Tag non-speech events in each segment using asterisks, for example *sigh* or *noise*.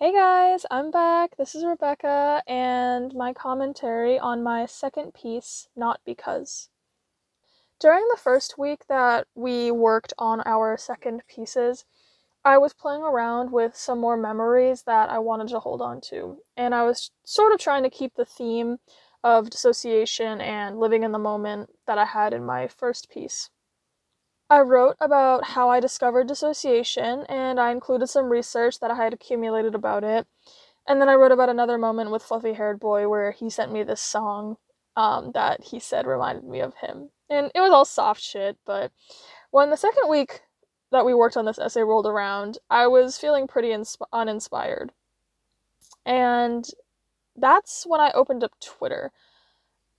Hey guys, I'm back. This is Rebecca and my commentary on my second piece, Not Because. During the first week that we worked on our second pieces, I was playing around with some more memories that I wanted to hold on to, and I was sort of trying to keep the theme of dissociation and living in the moment that I had in my first piece. I wrote about how I discovered dissociation and I included some research that I had accumulated about it. And then I wrote about another moment with Fluffy Haired Boy where he sent me this song um, that he said reminded me of him. And it was all soft shit, but when the second week that we worked on this essay rolled around, I was feeling pretty insp- uninspired. And that's when I opened up Twitter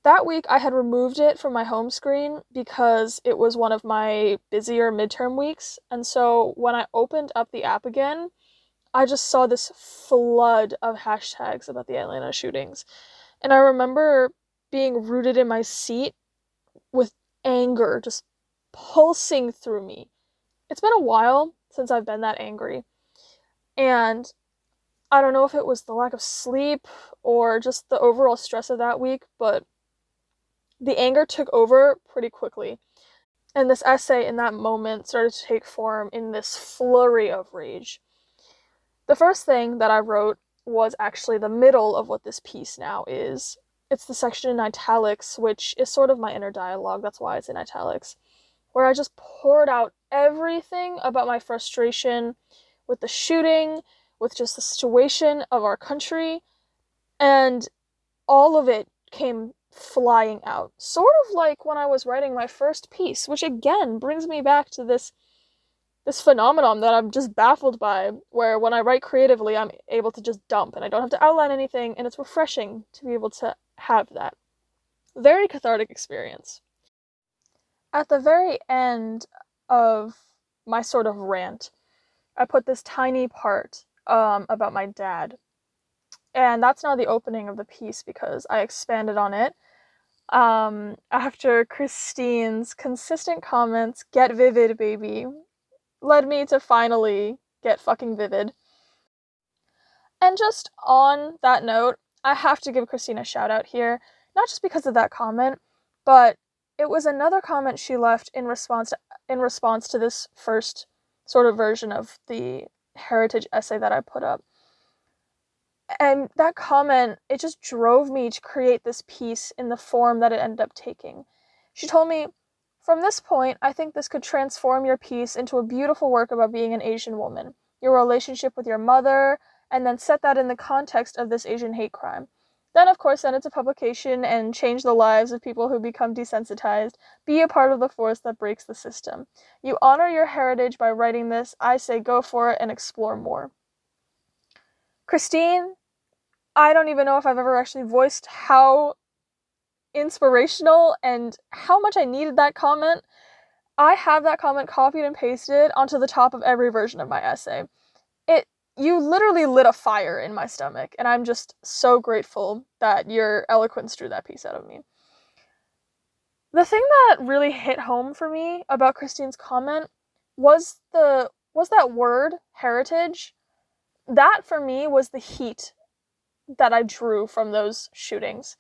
that week I had removed it from my home screen because it was one of my busier midterm weeks. And so when I opened up the app again, I just saw this flood of hashtags about the Atlanta shootings. And I remember being rooted in my seat with anger just pulsing through me. It's been a while since I've been that angry. And I don't know if it was the lack of sleep or just the overall stress of that week, but the anger took over pretty quickly. And this essay in that moment started to take form in this flurry of rage. The first thing that I wrote was actually the middle of what this piece now is. It's the section in italics, which is sort of my inner dialogue, that's why it's in italics, where I just poured out everything about my frustration with the shooting, with just the situation of our country, and all of it came flying out. Sort of like when I was writing my first piece, which again brings me back to this this phenomenon that I'm just baffled by, where when I write creatively, I'm able to just dump and I don't have to outline anything, and it's refreshing to be able to have that. Very cathartic experience. At the very end of my sort of rant, I put this tiny part um, about my dad and that's now the opening of the piece because I expanded on it um, after Christine's consistent comments, get vivid, baby, led me to finally get fucking vivid. And just on that note, I have to give Christine a shout out here, not just because of that comment, but it was another comment she left in response to, in response to this first sort of version of the heritage essay that I put up and that comment it just drove me to create this piece in the form that it ended up taking. She told me from this point i think this could transform your piece into a beautiful work about being an asian woman your relationship with your mother and then set that in the context of this asian hate crime. Then of course send it to publication and change the lives of people who become desensitized. Be a part of the force that breaks the system. You honor your heritage by writing this. I say go for it and explore more. Christine, I don't even know if I've ever actually voiced how inspirational and how much I needed that comment. I have that comment copied and pasted onto the top of every version of my essay. It you literally lit a fire in my stomach, and I'm just so grateful that your eloquence drew that piece out of me. The thing that really hit home for me about Christine's comment was the was that word heritage. That for me was the heat that I drew from those shootings.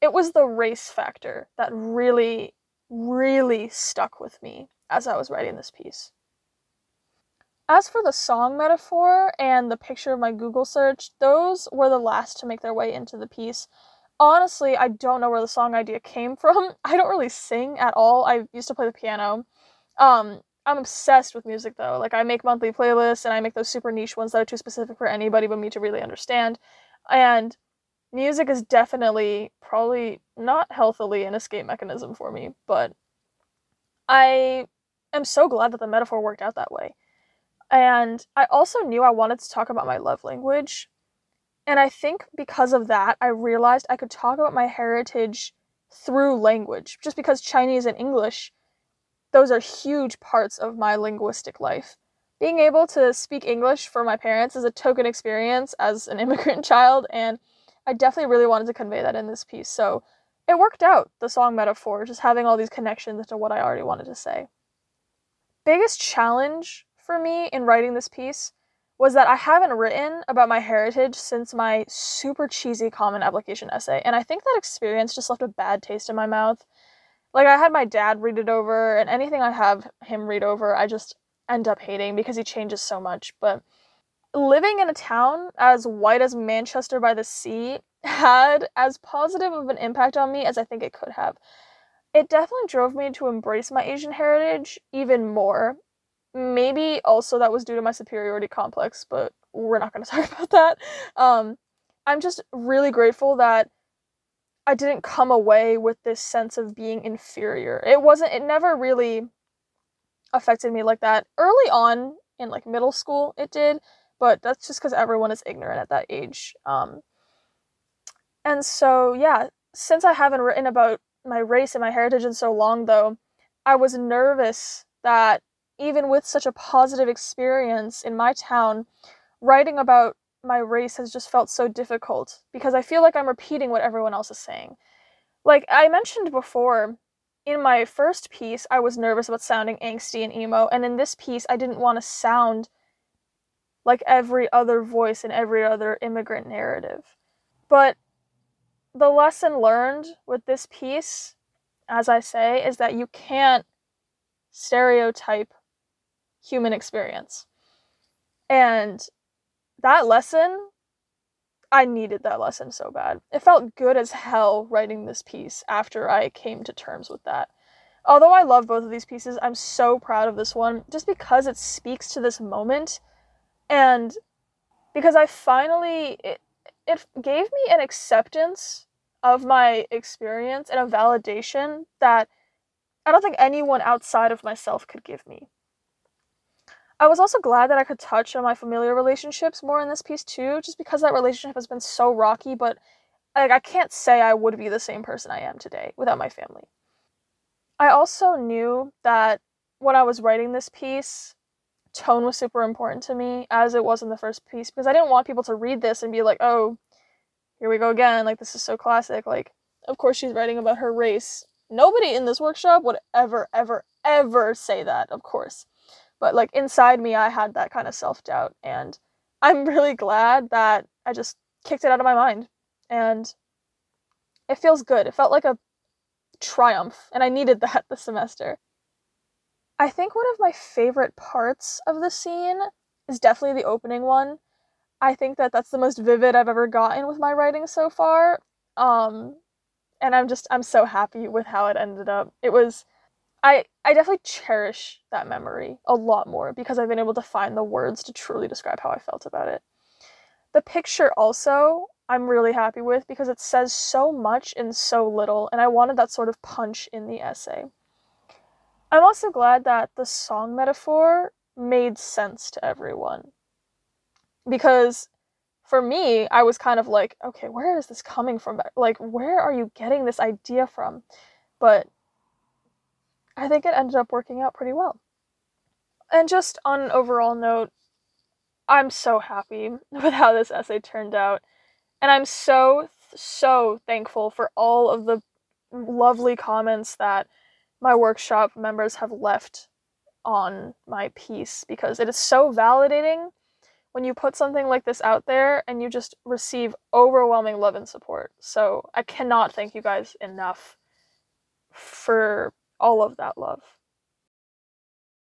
It was the race factor that really, really stuck with me as I was writing this piece. As for the song metaphor and the picture of my Google search, those were the last to make their way into the piece. Honestly, I don't know where the song idea came *laughs* from. I don't really sing at all. I used to play the piano. Um, I'm obsessed with music though. Like I make monthly playlists and I make those super niche ones that are too specific for anybody but me to really understand. And music is definitely probably not healthily an escape mechanism for me, but I am so glad that the metaphor worked out that way. And I also knew I wanted to talk about my love language. And I think because of that, I realized I could talk about my heritage through language. Just because Chinese and English, those are huge parts of my linguistic life being able to speak English for my parents is a token experience as an *laughs* immigrant child, and I definitely really wanted to convey that in this piece. So it worked out, the song metaphor, just having all these connections to what I already wanted to say. Biggest challenge for me in writing this piece was that I haven't written about my heritage since my super cheesy common application essay. And I think that experience just left a bad taste in my mouth. Like, I had my dad read it over, and anything I have him read over, I just end up hating because he changes so much. But living in a town as white as Manchester by the Sea had as positive of an impact on me as I think it could have. It definitely drove me to embrace my Asian heritage even more maybe also that was due to my superiority complex, but we're not going *laughs* to talk about that. Um, I'm just really grateful that I didn't come away with this sense of being inferior. It wasn't, it never really affected me like that. Early on in like middle school, it did, but that's just because everyone is ignorant at that age. Um, and so, yeah, since I haven't written about my race and my heritage in so long, though, I was nervous that even with such a positive experience in my town, writing about my race has just felt so difficult because I feel like I'm repeating what everyone else is saying. Like I mentioned before, in my first piece, I was nervous about sounding angsty and emo, and in this piece, I didn't want to sound like every other voice in every other immigrant narrative. But the lesson learned with this piece, as I say, is that you can't stereotype human experience. And that lesson, I needed that lesson so bad. It felt good as hell writing this piece after I came to terms with that. Although I love both of these pieces, I'm so proud of this one just because it speaks to this moment and because I finally it, it gave me an acceptance of my experience and a validation that I don't think anyone outside of myself could give me. I was also glad that I could touch on my familiar relationships more in this piece too, just because that relationship has been so rocky, but like I can't say I would be the same person I am today without my family. I also knew that when I was writing this piece, tone was super important to me, as it was in the first piece, because I didn't want people to read this and be like, oh, here we go again, like this is so classic. Like, of course she's writing about her race. Nobody in this workshop would ever, ever, ever say that, of course. But like inside me, I had that kind of self doubt. And I'm *laughs* really glad that I just kicked it out of my mind. And it feels good. It felt like a triumph. And I needed *laughs* that this semester. I think one of my favorite parts of the scene is definitely the opening one. I think that that's the most vivid I've ever gotten with my writing so far. Um, and I'm just I'm so happy with how it ended up. It was I I definitely cherish that memory a lot more because I've been able to find the words to truly describe how I felt about it. The picture also I'm really happy with because it says so much in so little and I wanted that sort of punch in the essay. I'm also glad that the song metaphor made sense to everyone. Because for me, I was kind of like, okay, where is this coming from? Like, where are you getting this idea from? But I think it ended up working out pretty well. And just on an overall note, I'm so happy *laughs* with how this essay turned out. And I'm so, so thankful for all of the lovely comments that my workshop members have left on my piece because it is so validating when you put something like this out there and you just receive overwhelming love and support. So I cannot thank you guys enough for all of that love.